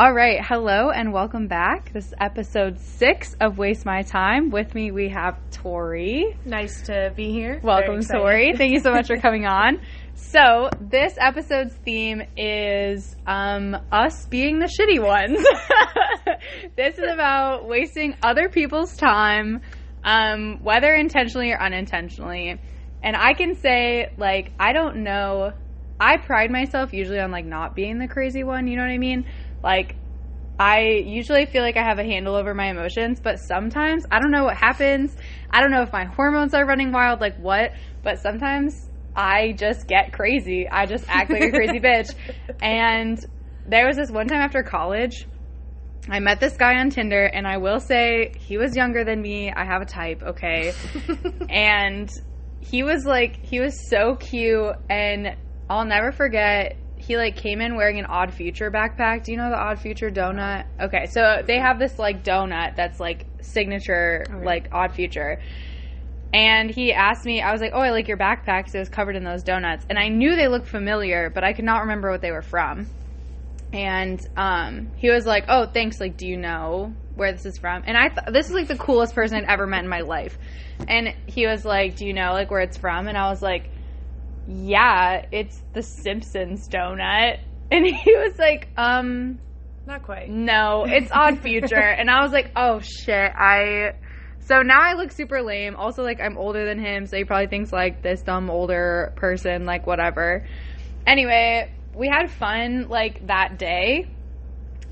All right, hello and welcome back. This is episode six of Waste My Time. With me, we have Tori. Nice to be here. Welcome, Tori. Thank you so much for coming on. So, this episode's theme is um, us being the shitty ones. this is about wasting other people's time, um, whether intentionally or unintentionally. And I can say, like, I don't know. I pride myself usually on, like, not being the crazy one, you know what I mean? Like, I usually feel like I have a handle over my emotions, but sometimes I don't know what happens. I don't know if my hormones are running wild, like what, but sometimes I just get crazy. I just act like a crazy bitch. And there was this one time after college, I met this guy on Tinder, and I will say he was younger than me. I have a type, okay? and he was like, he was so cute, and I'll never forget he like came in wearing an Odd Future backpack. Do you know the Odd Future donut? Okay, so they have this like donut that's like signature Okay. like Odd Future. And he asked me, I was like, "Oh, I like your backpack because it was covered in those donuts." And I knew they looked familiar, but I could not remember what they were from. And um, he was like, "Oh, thanks. Like, do you know where this is from?" And I, thought this is like the coolest person I'd ever met in my life. And he was like, "Do you know like where it's from?" And I was like, "Yeah, it's the Simpsons donut." And he was like, "Um, Not quite. no, it's Odd Future. and I was like, oh shit, I. So now I look super lame. Also, like, I'm older than him, so he probably thinks, like, this dumb older person, like, whatever. Anyway, we had fun, like, that day.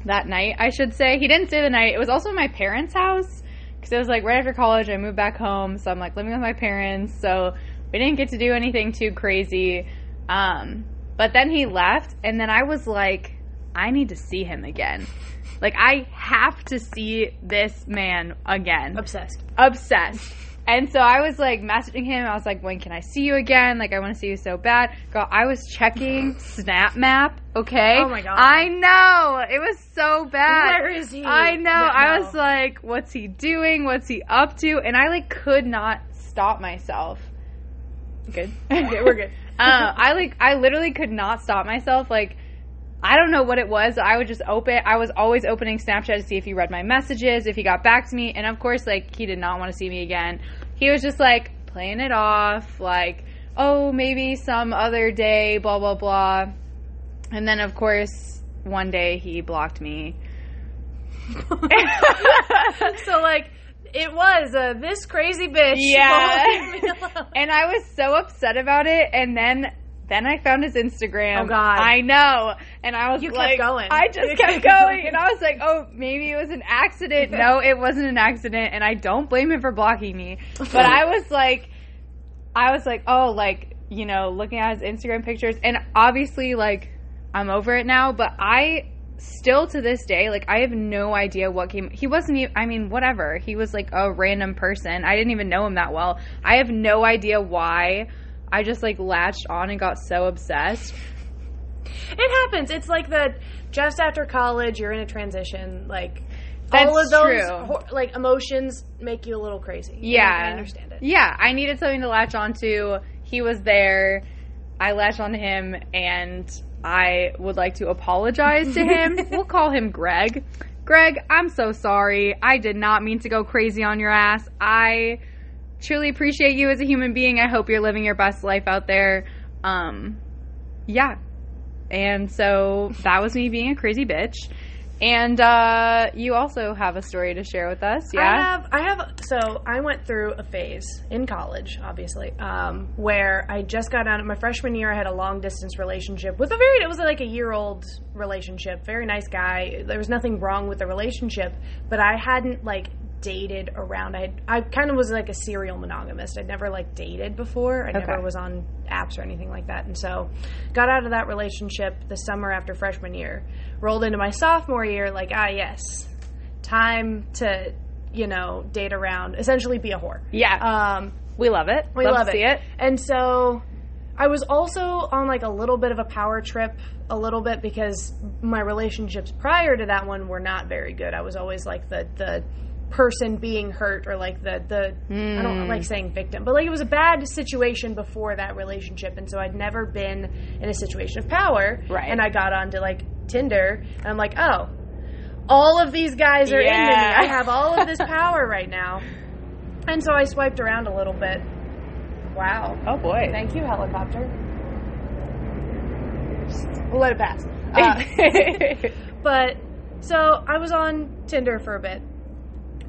That night, I should say. He didn't stay the night. It was also my parents' house. Because it was, like, right after college, I moved back home. So I'm, like, living with my parents. So we didn't get to do anything too crazy. Um, but then he left, and then I was like, I need to see him again. Like, I have to see this man again. Obsessed. Obsessed. And so I was like messaging him. I was like, when can I see you again? Like, I want to see you so bad. Girl, I was checking Snap Map, okay? Oh my God. I know. It was so bad. Where is he? I know. Yeah, I no. was like, what's he doing? What's he up to? And I like could not stop myself. Good. Okay, we're good. uh, I like I literally could not stop myself. Like I don't know what it was. I would just open. I was always opening Snapchat to see if he read my messages, if he got back to me, and of course, like he did not want to see me again. He was just like playing it off, like oh maybe some other day, blah blah blah. And then of course one day he blocked me. so like, it was uh, this crazy bitch. Yeah. won't leave me alone. and I was so upset about it. And then then I found his Instagram. Oh, God. I know. And I was You kept like, going. I just You kept kept going, going. and I was like, oh, maybe it was an accident. no, it wasn't an accident, and I don't blame him for blocking me. But I was like, I was like, oh, like you know, looking at his Instagram pictures, and obviously, like, I'm over it now. But I still to this day like i have no idea what came he wasn't even i mean whatever. He was like a random person. I didn't even know him that well. I have no idea why. I just like latched on and got so obsessed. It happens. It's like the just after college, you're in a transition. Like That's all of those like emotions make you a little crazy. yeah. I understand it. yeah i needed something to latch onto. He was there. I latched onto him and i would like to apologize to him. We'll call him greg. Greg i'm so sorry. I did not mean to go crazy on your ass. I truly appreciate you as a human being. I hope you're living your best life out there. Um yeah. And so that was me being a crazy bitch and uh you also have a story to share with us yeah I have, I have. So I went through a phase in college, obviously, um, where I just got out of my freshman year. I had a long distance relationship with a very. It was like a year old relationship. Very nice guy. There was nothing wrong with the relationship, but I hadn't like dated around. I I kind of was like a serial monogamist. I'd never like dated before. I Okay. never was on apps or anything like that. And so, got out of that relationship the summer after freshman year. Rolled into my sophomore year, like ah yes, time to you know date around, essentially be a whore. yeah Um, We love it. we love, love see it. And so I was also on like a little bit of a power trip, a little bit because my relationships prior to that one were not very good. I was always like the the person being hurt or like the the I don't Hmm. like saying victim, but like it was a bad situation before that relationship, and so I'd never been in a situation of power. Right. And I got onto like Tinder, and I'm like, oh, all of these guys are into me. I have all of this power right now. And so I swiped around a little bit. Wow. Oh boy. Thank you, helicopter. We'll let it pass. Uh, but so I was on Tinder for a bit.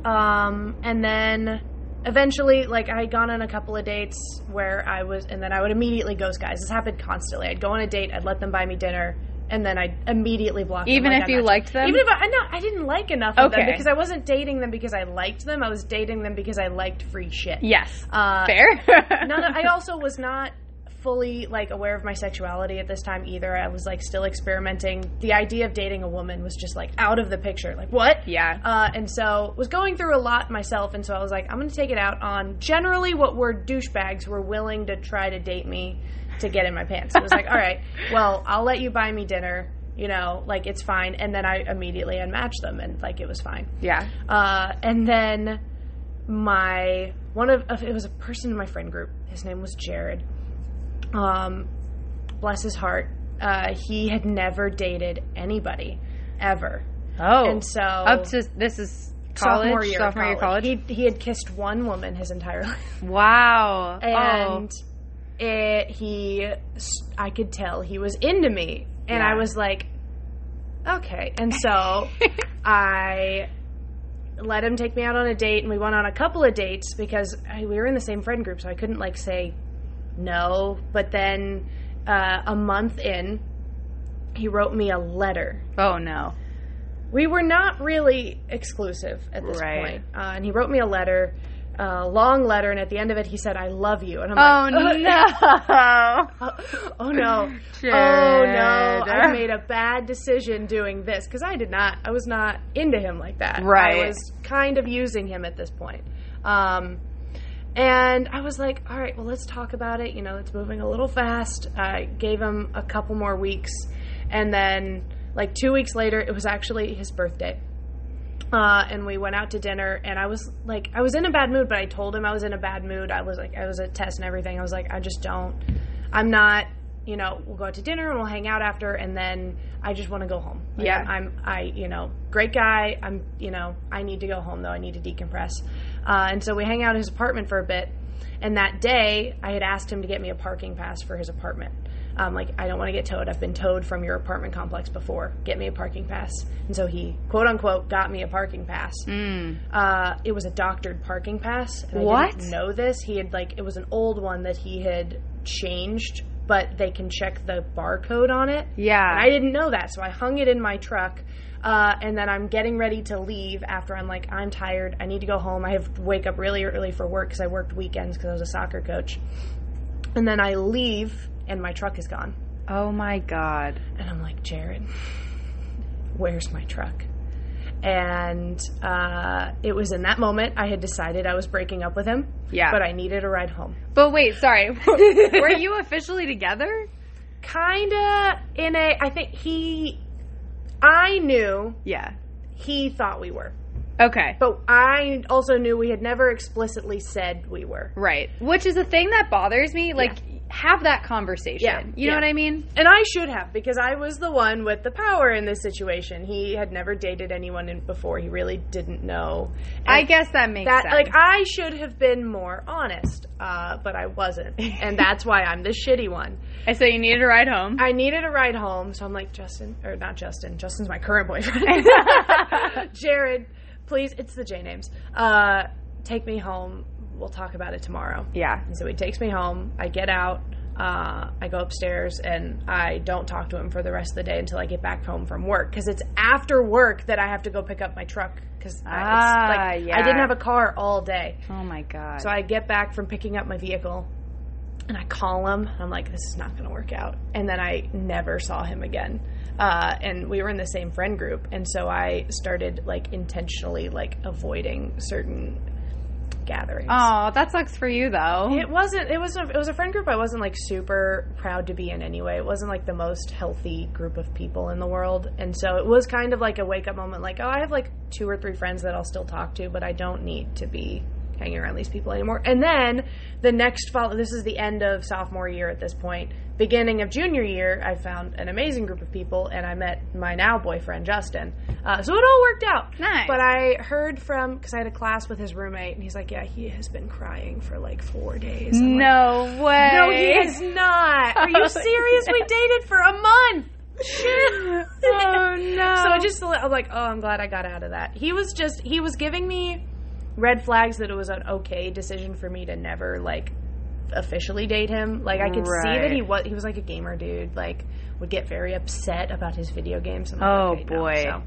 Um, and then eventually, like, I had gone on a couple of dates where I was, and then I would immediately ghost guys. This happened constantly. I'd go on a date, I'd let them buy me dinner, and then I'd immediately block them. Even like, if I'm you not- liked them? Even if I, no, I didn't like enough of them because I wasn't dating them because I liked them. I was dating them because I liked free shit. yes. Uh, Fair. none of, I also was not fully like aware of my sexuality at this time either. I was like still experimenting. The idea of dating a woman was just like out of the picture. Like what? Yeah. Uh, and so was going through a lot myself, and so I was like, I'm going to take it out on generally what were douchebags were willing to try to date me to get in my pants. I was like, all right, well, I'll let you buy me dinner. You know, like it's fine. And then I immediately unmatched them, and like it was fine. yeah. Uh, and then my one of- it was a person in my friend group. His name was Jared. Um, bless his heart. Uh, he had never dated anybody ever, Oh. and so up to this is college, sophomore year, sophomore year college. He he had kissed one woman his entire life, Wow. and it he I could tell he was into me, and I was like, okay, and so. I let him take me out on a date, and we went on a couple of dates because I, we were in the same friend group, so I couldn't like say no. But then uh, a month in, he wrote me a letter. oh no. We were not really exclusive at this Right. point, uh, and he wrote me a letter, a long letter, and at the end of it, he said, "I love you," and I'm Oh like, oh, no. oh no, Jared. oh no, I made a bad decision doing this because I did not, I was not into him like that. Right. I was kind of using him at this point. Um, and I was like, all right, well, let's talk about it. You know, it's moving a little fast. I gave him a couple more weeks. And then, like, two weeks later, it was actually his birthday. Uh, and we went out to dinner, and I was like, I was in a bad mood, but I told him I was in a bad mood. I was like, I was at test and everything. I was like, I just don't, I'm not, you know, we'll go out to dinner and we'll hang out after, and then I just want to go home. Like, Yeah. I'm, I, you know, great guy. I'm, you know, I need to go home though. I need to decompress. Uh, and so we hang out at his apartment for a bit. And that day, I had asked him to get me a parking pass for his apartment. Um, like, I don't want to get towed. I've been towed from your apartment complex before. Get me a parking pass. And so he, quote unquote, got me a parking pass. Mm. Uh, it was a doctored parking pass. And I What? didn't know this. He had, like, it was an old one that he had changed, but they can check the barcode on it. Yeah. And I didn't know that, so I hung it in my truck. Uh, and then I'm getting ready to leave after I'm like, I'm tired. I need to go home. I have to wake up really early for work because I worked weekends because I was a soccer coach. And then I leave, and my truck is gone. oh my god. And I'm like, Jared, where's my truck? And uh, it was in that moment I had decided I was breaking up with him, Yeah. but I needed a ride home. But wait, sorry. Were you officially together? Kinda in a, I think he, I knew Yeah. he thought we were. Okay. But I also knew we had never explicitly said we were. Right. Which is a thing that bothers me. Like, have that conversation. Yeah, You know yeah. what I mean? And I should have because I was the one with the power in this situation. He had never dated anyone before. He really didn't know. I guess that makes that sense. like I should have been more honest, uh, but I wasn't, and that's why I'm the shitty one. And so you needed a ride home. I needed a ride home, so I'm like Justin, or not Justin. Justin's my current boyfriend. Jared, please, it's the J names. Uh, take me home. We'll talk about it tomorrow. yeah. And so he takes me home. I get out. Uh, I go upstairs and I don't talk to him for the rest of the day until I get back home from work because it's after work that I have to go pick up my truck because Ah, like I didn't have a car all day. Oh my god. So I get back from picking up my vehicle and I call him. And I'm like, this is not going to work out. And then I never saw him again. Uh, and we were in the same friend group. And so I started like intentionally like avoiding certain gatherings. oh, that sucks for you though. It wasn't. It was. A, it was a friend group. I wasn't like super proud to be in anyway. It wasn't like the most healthy group of people in the world, and so it was kind of like a wake up moment. Like, oh, I have like two or three friends that I'll still talk to, but I don't need to be hanging around these people anymore. And then the next fall, this is the end of sophomore year at this point. Beginning of junior year, I found an amazing group of people, and I met my now boyfriend Justin. Uh, so it all worked out. Nice. But I heard from because I had a class with his roommate, and he's like, "Yeah, he has been crying for like four days." I'm like, No way. no, he is not. Are you serious? We dated for a month. Shit. Oh no. So I just I'm like, oh, I'm glad I got out of that. He was just he was giving me red flags that it was an okay decision for me to never like officially date him. Like I could see that he was he was like a gamer dude. Like would get very upset about his video games. Like, Oh, okay, no. boy. So,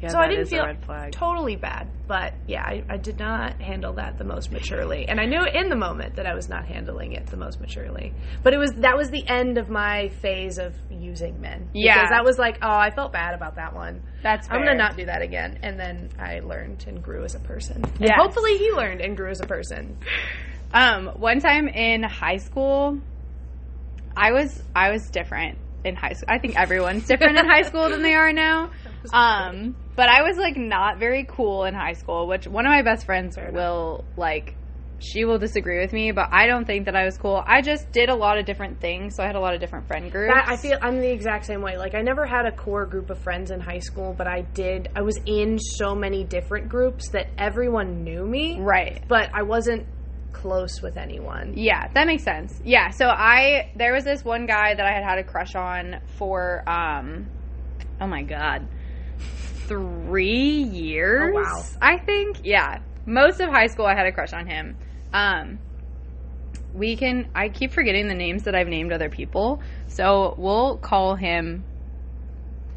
Yeah, so I didn't is a feel red flag. totally bad, but yeah, I, I did not handle that the most maturely, and I knew in the moment that I was not handling it the most maturely. But it was that was the end of my phase of using men. Yeah. because that was like, oh, I felt bad about that one. That's I'm fair. gonna not do that again. And then I learned and grew as a person. Yeah, hopefully he learned and grew as a person. Um, one time in high school, I was I was different in high school. I think everyone's different in high school than they are now. Um, but I was like not very cool in high school, which one of my best friends Fair enough. will like. She will disagree with me, but I don't think that I was cool. I just did a lot of different things, so I had a lot of different friend groups. That, I feel I'm the exact same way. Like I never had a core group of friends in high school, but I did. I was in so many different groups that everyone knew me, right. but I wasn't close with anyone. Yeah, that makes sense. Yeah, so I there was this one guy that I had had a crush on for um oh my god. 3 years. Oh, wow. I think. Yeah. Most of high school I had a crush on him. Um we can I keep forgetting the names that I've named other people. So we'll call him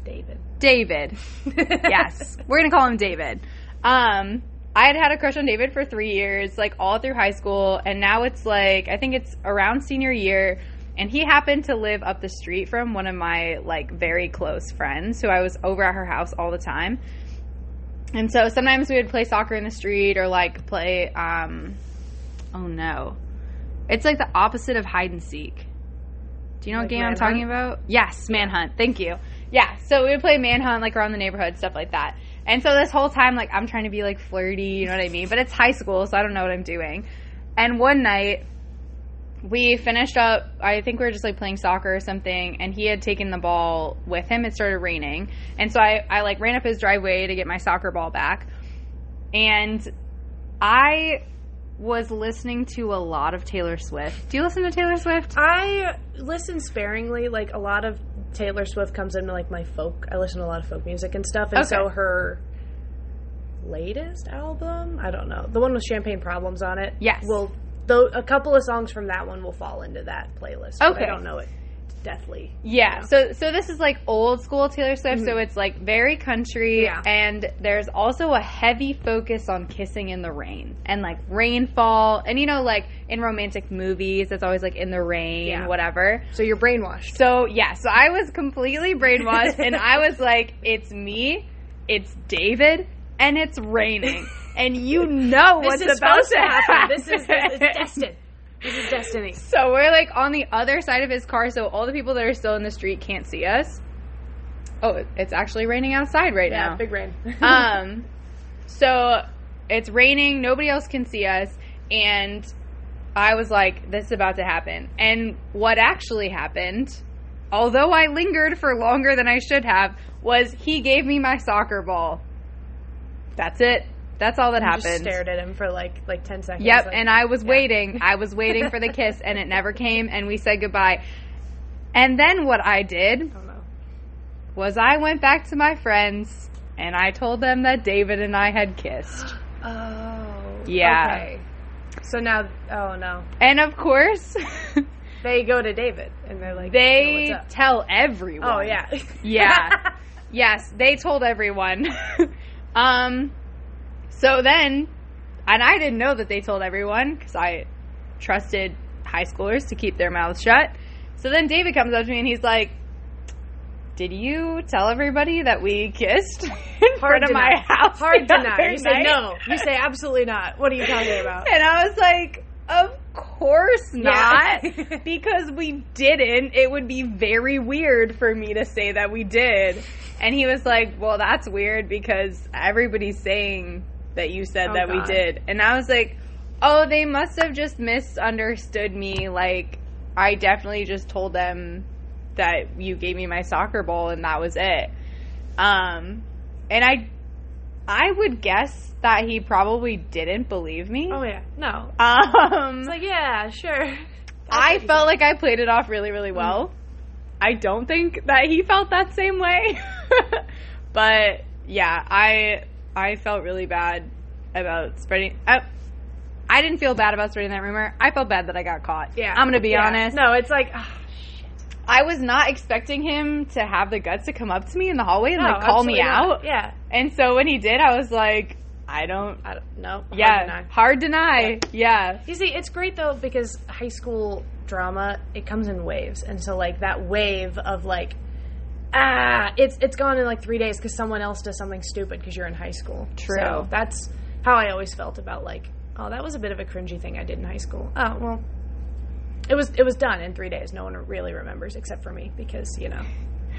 David. David. yes, we're gonna call him David. Um, I had had a crush on David for three years, like all through high school, and now it's like I think it's around senior year, and he happened to live up the street from one of my like very close friends, who I was over at her house all the time. And so sometimes we would play soccer in the street or like play um oh no. It's like the opposite of hide and seek. Do you know Like what game I'm talking about? Yes, Manhunt. Thank you. Yeah, so we would play Manhunt like around the neighborhood, stuff like that. And so this whole time, like I'm trying to be like flirty, you know what I mean? But it's high school, so I don't know what I'm doing. And one night, we finished up. I think we were just like playing soccer or something, and he had taken the ball with him. It started raining, and so I, I like ran up his driveway to get my soccer ball back, and I was listening to a lot of Taylor Swift. Do you listen to Taylor Swift? I listen sparingly. Like a lot of Taylor Swift comes into like my folk. I listen to a lot of folk music and stuff, and Okay. so her latest album, I don't know, the one with Champagne Problems on it. Yes. Well, though a couple of songs from that one will fall into that playlist. but Okay. I don't know it deathly. Yeah. So so this is like old school Taylor Swift. So mm-hmm. it's like very country, Yeah. and there's also a heavy focus on kissing in the rain and like rainfall, and you know like in romantic movies, it's always like in the rain, Yeah. whatever. So you're brainwashed. So yeah, so I was completely brainwashed, and I was like, it's me, it's David, and it's raining, and you know what's about supposed to to happen. happen. This is this is destined. This is destiny. So we're like on the other side of his car, so all the people that are still in the street can't see us. Oh, it's actually raining outside right Yeah, now. big rain. um, so it's raining, nobody else can see us, and I was like, this is about to happen. And what actually happened, although I lingered for longer than I should have, was he gave me my soccer ball. That's it. That's all that happened. stared at him for like like ten seconds. Yep, like, and I was waiting. I was waiting for the kiss, and it never came, and we said goodbye. And then what I did I don't was I went back to my friends, and I told them that David and I had kissed. Oh. Yeah. Okay. So now, oh no, And of course, they go to David and they're like, they "Yo, what's up?" tell everyone. Oh yeah. Yeah. yes, they told everyone. um, so then, and I didn't know that they told everyone because I trusted high schoolers to keep their mouths shut. So then David comes up to me and he's like, "Did you tell everybody that we kissed in front Hard of to my house?" Hard not. You say night?" no. You say absolutely not. What are you talking about? And I was like, of course Yeah. not. because we didn't. It would be very weird for me to say that we did. And he was like, well, that's weird because everybody's saying that you said Oh, that God. we did. And I was like, Oh, they must have just misunderstood me. Like, I definitely just told them that you gave me my soccer ball and that was it. Um, and I, I would guess that he probably didn't believe me. Oh yeah, no. Um, It's like yeah, sure. I felt like I played it off really, really well. I don't think that he felt that same way. but yeah, I I felt really bad about spreading. I, I didn't feel bad about spreading that rumor. I felt bad that I got caught. Yeah, I'm gonna be Yeah. honest. No, it's like ah, I was not expecting him to have the guts to come up to me in the hallway and no, like call me absolutely not. out. Yeah, And so when he did, I was like, I don't. I don't know. yeah, hard deny. Yeah. You see, it's great though because high school drama it comes in waves, and so like that wave of like. Ah, it's it's gone in like three days because someone else does something stupid because you're in high school. True. So that's how I always felt about like, oh, that was a bit of a cringy thing I did in high school. Oh well, it was it was done in three days. No one really remembers except for me because you know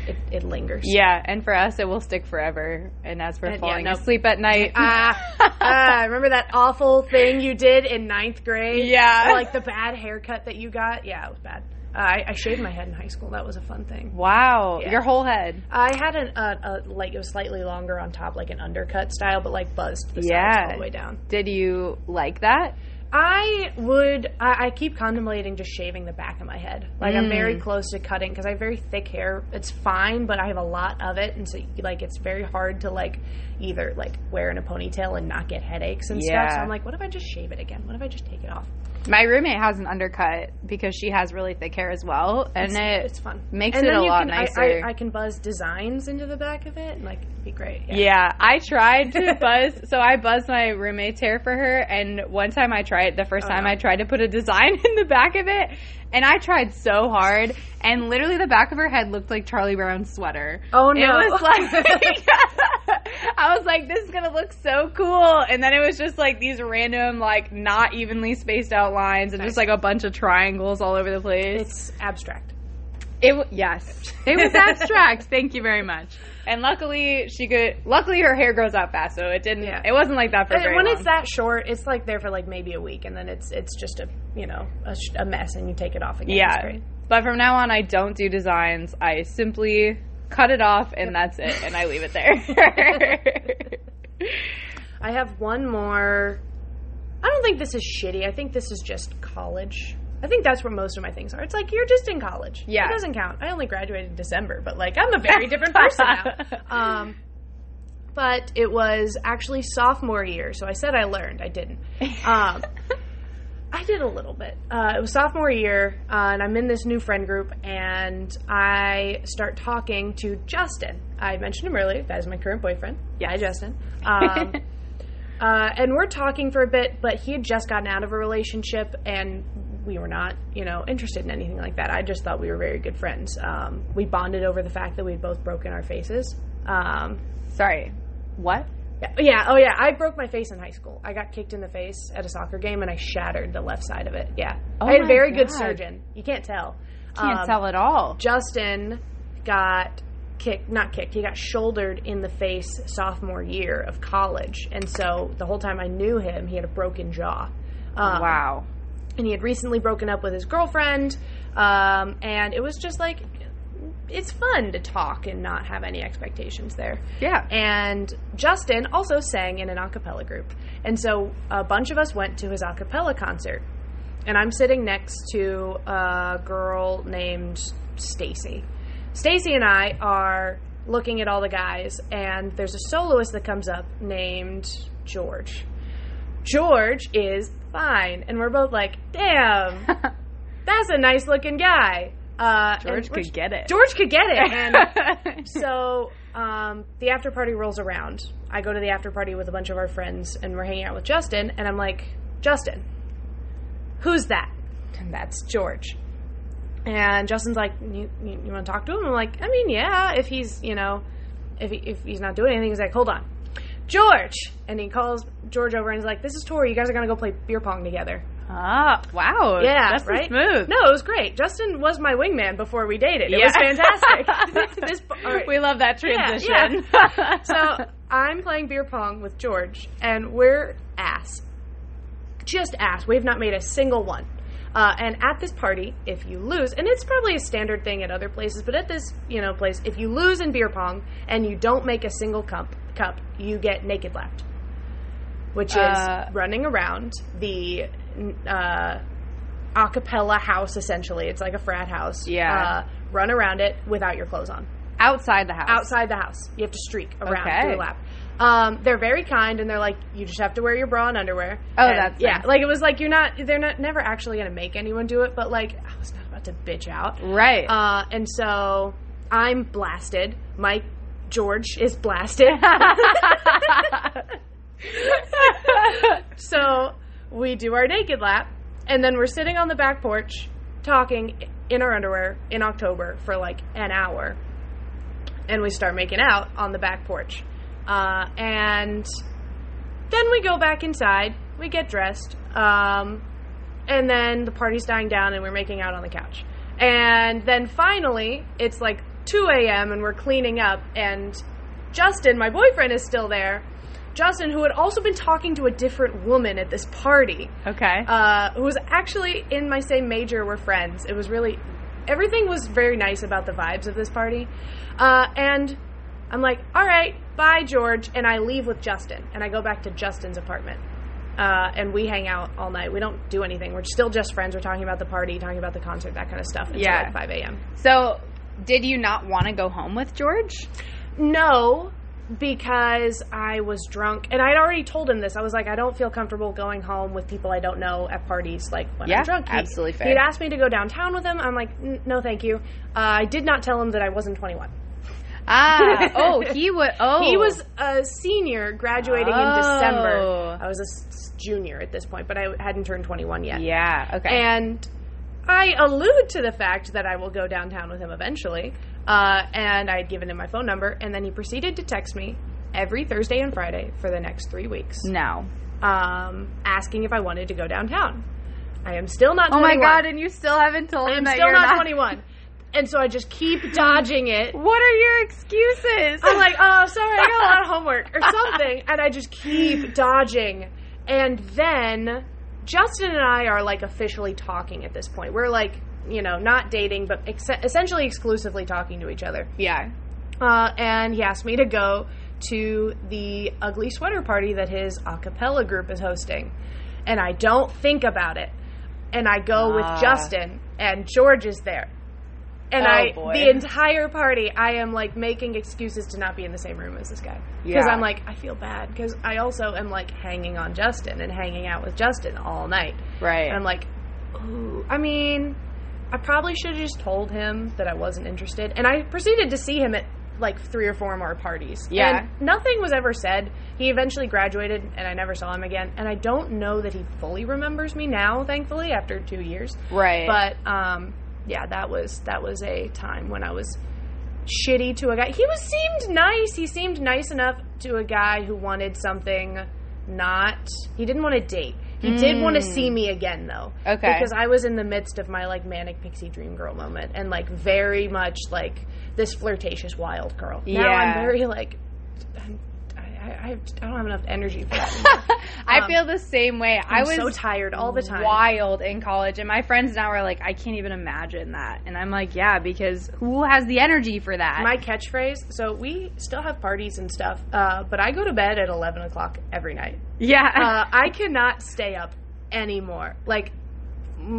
it, it lingers. Yeah, and for us, it will stick forever. And as for And, yeah, falling nope. asleep at night, Ah, ah, remember that awful thing you did in ninth grade? Yeah. Or, like the bad haircut that you got? Yeah, it was bad. Uh, I, I shaved my head in high school. That was a fun thing. wow, Yeah. your whole head. I had an, a, a, like, it was slightly longer on top, like an undercut style, but like buzzed the sides Yeah. all the way down. Did you like that? I would, I, I keep contemplating just shaving the back of my head. Like, I'm Mm. very close to cutting because I have very thick hair. It's fine, but I have a lot of it. And so, like, it's very hard to, like, either, like, wear in a ponytail and not get headaches and stuff. So I'm like, what if I just shave it again? What if I just take it off? My roommate has an undercut because she has really thick hair as well, and It's, it it's fun. makes and it a lot can, I- nicer. I, I, can buzz designs into the back of it, and like it'd be great. Yeah. Yeah, I tried to buzz. so I buzzed my roommate's hair for her, and one time I tried. The first Oh, time no. I tried to put a design in the back of it, and I tried so hard, and literally the back of her head looked like Charlie Brown's sweater. Oh no! It was like I was like, this is gonna look so cool, and then it was just like these random, like not evenly spaced out lines, and just like a bunch of triangles all over the place. it's abstract. It w- yes, it was abstract. Thank you very much. And luckily, she could. Luckily, her hair grows out fast, so it didn't. Yeah. It wasn't like that for And very when long. it's that short, it's like there for like maybe a week, and then it's it's just a you know a, a mess, and you take it off again. Yeah, but from now on, I don't do designs. I simply cut it off, and that's it, and I leave it there. I have one more. I don't think this is shitty. I think this is just college. I think that's where most of my things are. It's like you're just in college. Yeah. it doesn't count. I only graduated in December, but like I'm a very different person now. Um, but it was actually sophomore year, so I said I learned. I didn't. Um, I did a little bit. Uh, it was sophomore year, uh, and I'm in this new friend group, and I start talking to Justin. I mentioned him earlier. That is my current boyfriend. Yeah, Justin. Um, uh, and we're talking for a bit, but he had just gotten out of a relationship, and we were not, you know, interested in anything like that. I just thought we were very good friends. Um, we bonded over the fact that we'd both broken our faces. Um, Sorry, what? yeah, yeah, oh yeah, I broke my face in high school. I got kicked in the face at a soccer game, and I shattered the left side of it. Yeah, Oh I had a very good surgeon. You can't tell. You can't Um, tell at all. Justin got kicked, not kicked, he got shouldered in the face sophomore year of college. And so the whole time I knew him, he had a broken jaw. Um, wow. And he had recently broken up with his girlfriend. Um, and it was just like, it's fun to talk and not have any expectations there. Yeah. And Justin also sang in an a cappella group. And so a bunch of us went to his a cappella concert. And I'm sitting next to a girl named Stacy. Stacy and I are looking at all the guys, and there's a soloist that comes up named George. George is fine. And we're both like, damn, that's a nice looking guy. Uh, George could get it. George could get it. And so um, the after party rolls around. I go to the after party with a bunch of our friends, and we're hanging out with Justin. And I'm like, Justin, who's that? And that's George. And Justin's like, you, you, you want to talk to him? I'm like, I mean, yeah, if he's, you know, if, he, if he's not doing anything, he's like, hold on. George! And he calls George over and he's like, this is Tori. You guys are going to go play beer pong together. ah, wow. Yeah, That's right? smooth. No, it was great. Justin was my wingman before we dated. It Yeah. was fantastic. this, right. We love that transition. yeah. so I'm playing beer pong with George, and we're ass. just ass. We have not made a single one. Uh, and at this party, if you lose, and it's probably a standard thing at other places, but at this you know place, if you lose in beer pong and you don't make a single cup, cup, you get naked left, which is Uh. running around the uh, acapella house. Essentially, it's like a frat house. Yeah. uh, run around it without your clothes on Outside the house. outside the house. You have to streak around Okay. through a lap. Um, they're very kind, and they're like, you just have to wear your bra and underwear. Oh, And, that's yeah. nice. Like it was like you're not. They're not never actually going to make anyone do it, but like I was not about to bitch out. Right. Uh, and so I'm blasted. Mike George is blasted. so we do our naked lap, and then we're sitting on the back porch talking in our underwear in October for like an hour. And we start making out on the back porch. Uh, and then we go back inside, we get dressed, um, and then the party's dying down and we're making out on the couch. And then finally, it's like 2 a.m. and we're cleaning up, and Justin, my boyfriend, is still there. Justin, who had also been talking to a different woman at this party, okay. uh, who was actually in my same major, were friends. It was really, everything was very nice about the vibes of this party. Uh, and I'm like, all right, bye, George. And I leave with Justin, and I go back to Justin's apartment. Uh, and we hang out all night. We don't do anything. We're still just friends. We're talking about the party, talking about the concert, that kind of stuff until Yeah. like 5 a.m. so, did you not want to go home with George? No, because I was drunk, and I'd already told him this. I was like, I don't feel comfortable going home with people I don't know at parties, like when Yeah, I'm drunk. He- absolutely fair. He'd asked me to go downtown with him. I'm like, no, thank you. Uh, I did not tell him that I wasn't 21. Ah. oh, he would. Oh. He was a senior graduating in Oh. December. I was a junior at this point, but I hadn't turned 21 yet. Yeah. Okay. And I allude to the fact that I will go downtown with him eventually. Uh, and I had given him my phone number, and then he proceeded to text me every Thursday and Friday for the next three weeks, no. um, asking if I wanted to go downtown. I am still not Oh my god! And you still haven't told I him am that still not 21. And so I just keep dodging it. What are your excuses? I'm like, oh, sorry, I got a lot of homework or something. And I just keep dodging. And then Justin and I are like officially talking at this point. We're like, you know, not dating, but ex- essentially exclusively talking to each other. yeah. Uh, and he asked me to go to the ugly sweater party that his a cappella group is hosting. And I don't think about it. And I go Ah. with Justin, and George is there. And Oh, I, boy. the entire party, I am like making excuses to not be in the same room as this guy. Because Yeah. I'm like, I feel bad. Because I also am like hanging on Justin and hanging out with Justin all night. Right. And I'm like, ooh. I mean, I probably should have just told him that I wasn't interested. And I proceeded to see him at like three or four more parties. Yeah. And nothing was ever said. He eventually graduated, and I never saw him again. And I don't know that he fully remembers me now, thankfully, after two years. right. But um, yeah, that was that was a time when I was shitty to a guy. He was seemed nice. He seemed nice enough to a guy who wanted something not. He didn't want to date. He did want to see me again though. Mm. Okay. Because I was in the midst of my like manic pixie dream girl moment and like very much like this flirtatious wild girl. Now Yeah. I'm very like I'm, I, I, I don't have enough energy for that. Anymore. I um, feel the same way. I I'm was so tired all the time. wild in college, and my friends now are like, I can't even imagine that. And I'm like, yeah, because who has the energy for that? my catchphrase. So we still have parties and stuff, uh, but I go to bed at eleven o'clock every night. yeah. Uh, I cannot stay up anymore. Like,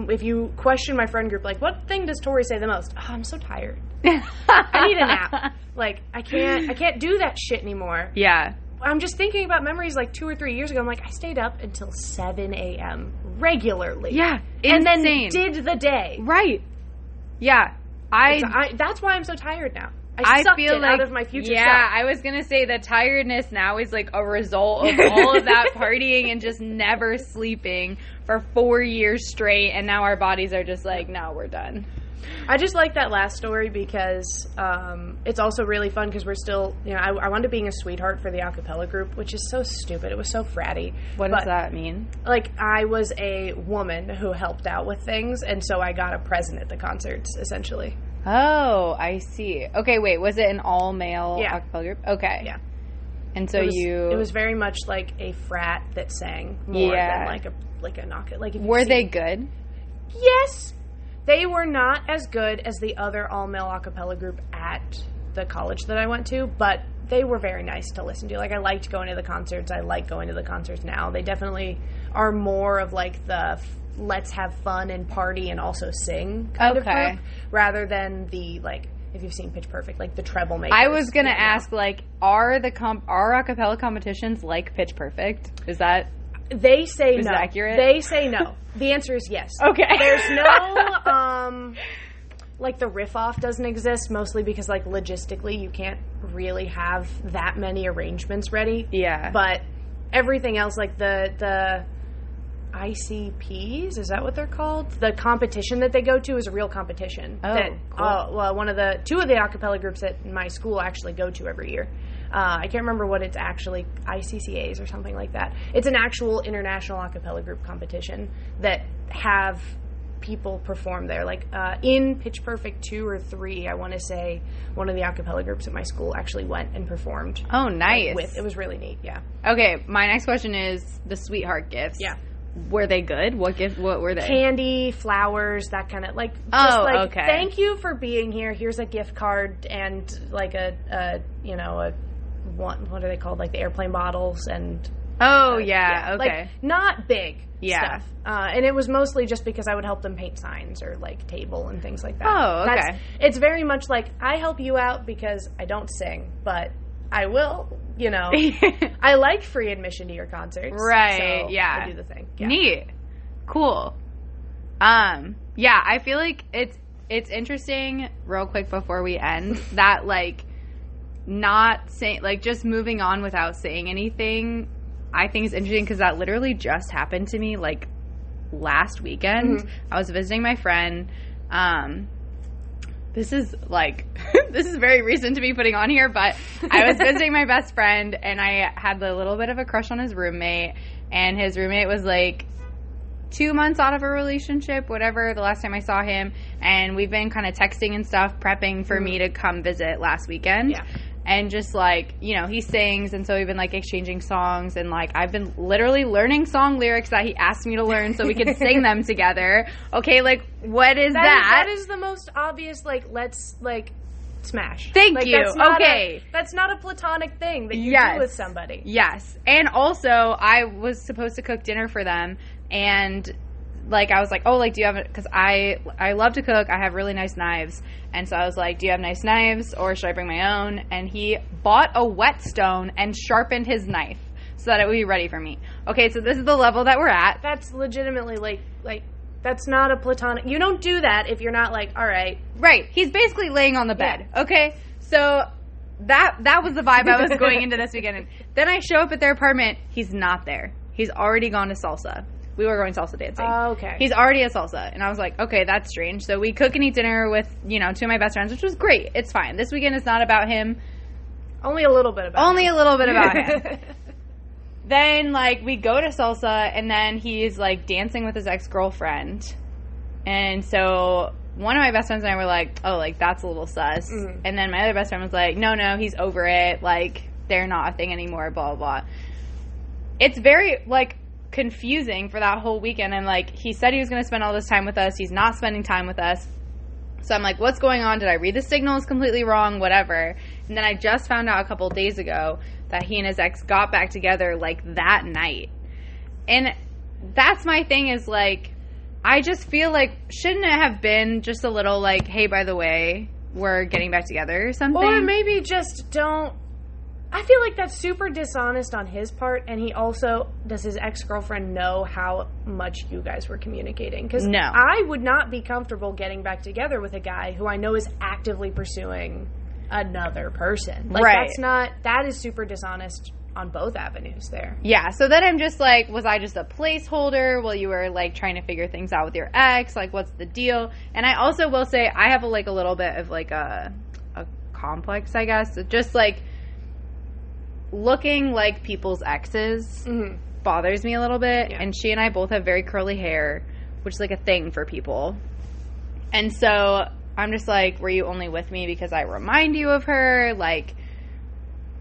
if you question my friend group, like, what thing does Tori say the most? Oh, I'm so tired. I need a nap. Like, I can't. I can't do that shit anymore. Yeah. I'm just thinking about memories like two or three years ago. I'm like, I stayed up until seven a.m. regularly. Yeah. and then did the day. right. Yeah. I I, that's why I'm so tired now. I, I feel like out of my future Yeah, self. I was gonna say the tiredness now is like a result of all of that partying and just never sleeping for four years straight, and now our bodies are just like, no, we're done. I just like that last story because um, it's also really fun because we're still, you know, I, I wound up being a sweetheart for the acapella group, which is so stupid. It was so fratty. What But, does that mean? Like, I was a woman who helped out with things, and so I got a present at the concerts, essentially. Oh, I see. Okay, wait, was it an all male Yeah. acapella group? Okay. Yeah. And so it was, you it was very much like a frat that sang more Yeah. than like a like a knock like were they good? Yes. They were not as good as the other all male a cappella group at the college that I went to, but they were very nice to listen to. Like I liked going to the concerts. I like going to the concerts now. They definitely are more of like the f- let's have fun and party and also sing kind Okay. of group rather than the like if you've seen Pitch Perfect, like the Treblemakers. I was gonna ask, like, are the comp are acapella competitions like Pitch Perfect? Is that They say Is no. accurate? They say no. The answer is yes. okay? There's no um like the riff off doesn't exist mostly because like logistically you can't really have that many arrangements ready. yeah, But everything else like the the ICPs is that what they're called? The competition that they go to is a real competition. Oh, that, cool. uh, well, one of the two of the acapella groups at my school actually go to every year. Uh, I can't remember what it's actually ICCAs or something like that. It's an actual international acapella group competition that have people perform there. Like uh, in Pitch Perfect two or three, I want to say one of the acapella groups at my school actually went and performed. oh, like, nice. with it was really neat. Yeah. okay, my next question is the sweetheart gifts. Yeah. were they good? What gift? What were they? candy, flowers, that kind of like. Just Oh, like, okay. Thank you for being here. Here's a gift card and like a, a you know a one. What are they called? Like the airplane bottles and. oh yeah, okay. Like not big Yeah. stuff. Uh, and it was mostly just because I would help them paint signs or like table and things like that. Oh, okay. That's, it's very much like I help you out because I don't sing, but I will. You know, I like free admission to your concerts. Right, so yeah. I do the thing. Yeah. Neat. Cool. Um, yeah, I feel like it's it's interesting real quick before we end that like not saying like just moving on without saying anything I think is interesting because that literally just happened to me like last weekend. Mhm. I was visiting my friend. Um, this is like this is very recent to be putting on here, but I was visiting my best friend and I had a little bit of a crush on his roommate, and his roommate was like two months out of a relationship, whatever, the last time I saw him, and we've been kind of texting and stuff, prepping for me to come visit last weekend. Yeah. And just like, you know, he sings, and so we've been like exchanging songs, and like I've been literally learning song lyrics that he asked me to learn so we could sing them together. Okay, like, what is that? That is, that is the most obvious. Like, let's like smash. Thank Like, you. That's Okay. a, that's not a platonic thing that you Yes. do with somebody. Yes. And also, I was supposed to cook dinner for them, and like I was like, oh, like, do you have? Because I I love to cook. I have really nice knives, and so I was like, do you have nice knives, or should I bring my own? And he bought a whetstone and sharpened his knife so that it would be ready for me. Okay, so this is the level that we're at. That's legitimately like like that's not a platonic. You don't do that if you're not like, all right, Right. He's basically laying on the bed. Okay. So that that was the vibe I was going into this weekend. And then I show up at their apartment. He's not there. He's already gone to salsa. We were going salsa dancing. Oh, okay. He's already at salsa, and I was like, okay, that's strange. So we cook and eat dinner with you know two of my best friends, which was great. It's fine. This weekend is not about him. only a little bit about. Only it. a little bit about him. then like we go to salsa and then he's like dancing with his ex-girlfriend and so one of my best friends and i were like oh like that's a little sus Mhm. and then my other best friend was like no no he's over it like they're not a thing anymore blah blah blah it's very like confusing for that whole weekend and like he said he was going to spend all this time with us he's not spending time with us so I'm like, what's going on? Did I read the signals completely wrong? Whatever. And then I just found out a couple days ago that he and his ex got back together like that night. And that's my thing is like, I just feel like, shouldn't it have been just a little like, hey, by the way, we're getting back together or something? Or maybe just don't. I feel like that's super dishonest on his part, and he also does his ex girlfriend know how much you guys were communicating? Because No. I would not be comfortable getting back together with a guy who I know is actively pursuing another person. Like Right. that's not that is super dishonest on both avenues there. Yeah, so then I'm just like, was I just a placeholder while you were like trying to figure things out with your ex? Like, what's the deal? And I also will say I have a, like a little bit of like a a complex, I guess. Just like looking like people's exes Mm-hmm. bothers me a little bit. Yeah. And she and I both have very curly hair, which is like a thing for people. And so I'm just like, were you only with me because I remind you of her? Like,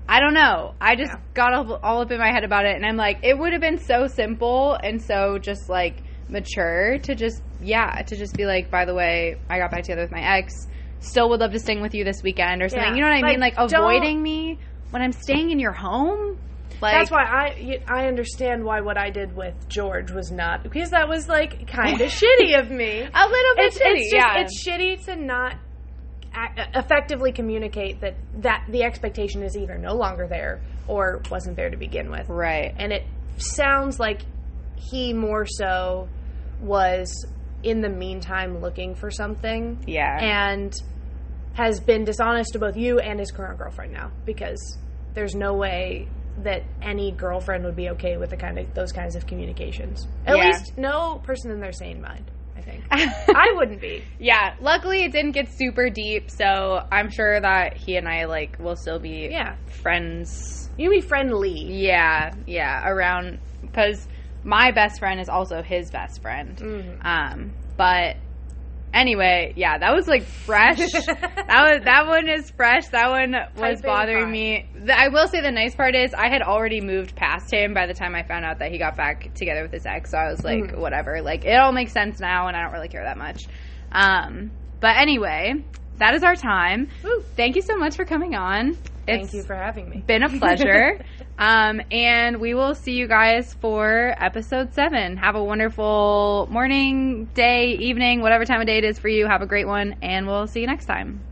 I don't know. I just Yeah. got all, all up in my head about it, and I'm like, it would have been so simple and so just like mature to just, yeah, to just be like, by the way, I got back together with my ex. Still would love to sing with you this weekend or something. Yeah. You know what I mean? Like, Like avoiding me when I'm staying in your home. Like That's why I I understand why what I did with George was not because that was like kind of shitty of me. a little bit It's, shitty. it's just yeah. it's shitty to not effectively communicate that that the expectation is either no longer there or wasn't there to begin with. right. And it sounds like he more so was in the meantime looking for something Yeah. and has been dishonest to both you and his current girlfriend now because there's no way that any girlfriend would be okay with the kind of those kinds of communications. At Yeah. least no person in their sane mind. I think I wouldn't be. yeah. Luckily, it didn't get super deep, so I'm sure that he and I like will still be Yeah, friends. you be friendly. Yeah, yeah, around because my best friend is also his best friend. Mhm. Um, but anyway, yeah, that was like fresh. that was that one is fresh. That one was bothering me. The, I will say the nice part is I had already moved past him by the time I found out that he got back together with his ex. So I was like, Mhm. whatever. Like it all makes sense now, and I don't really care that much. Um, but anyway, that is our time. Woo. Thank you so much for coming on. Thank It's you for having me. been a pleasure. um, and we will see you guys for episode seven. Have a wonderful morning, day, evening, whatever time of day it is for you. Have a great one, and we'll see you next time.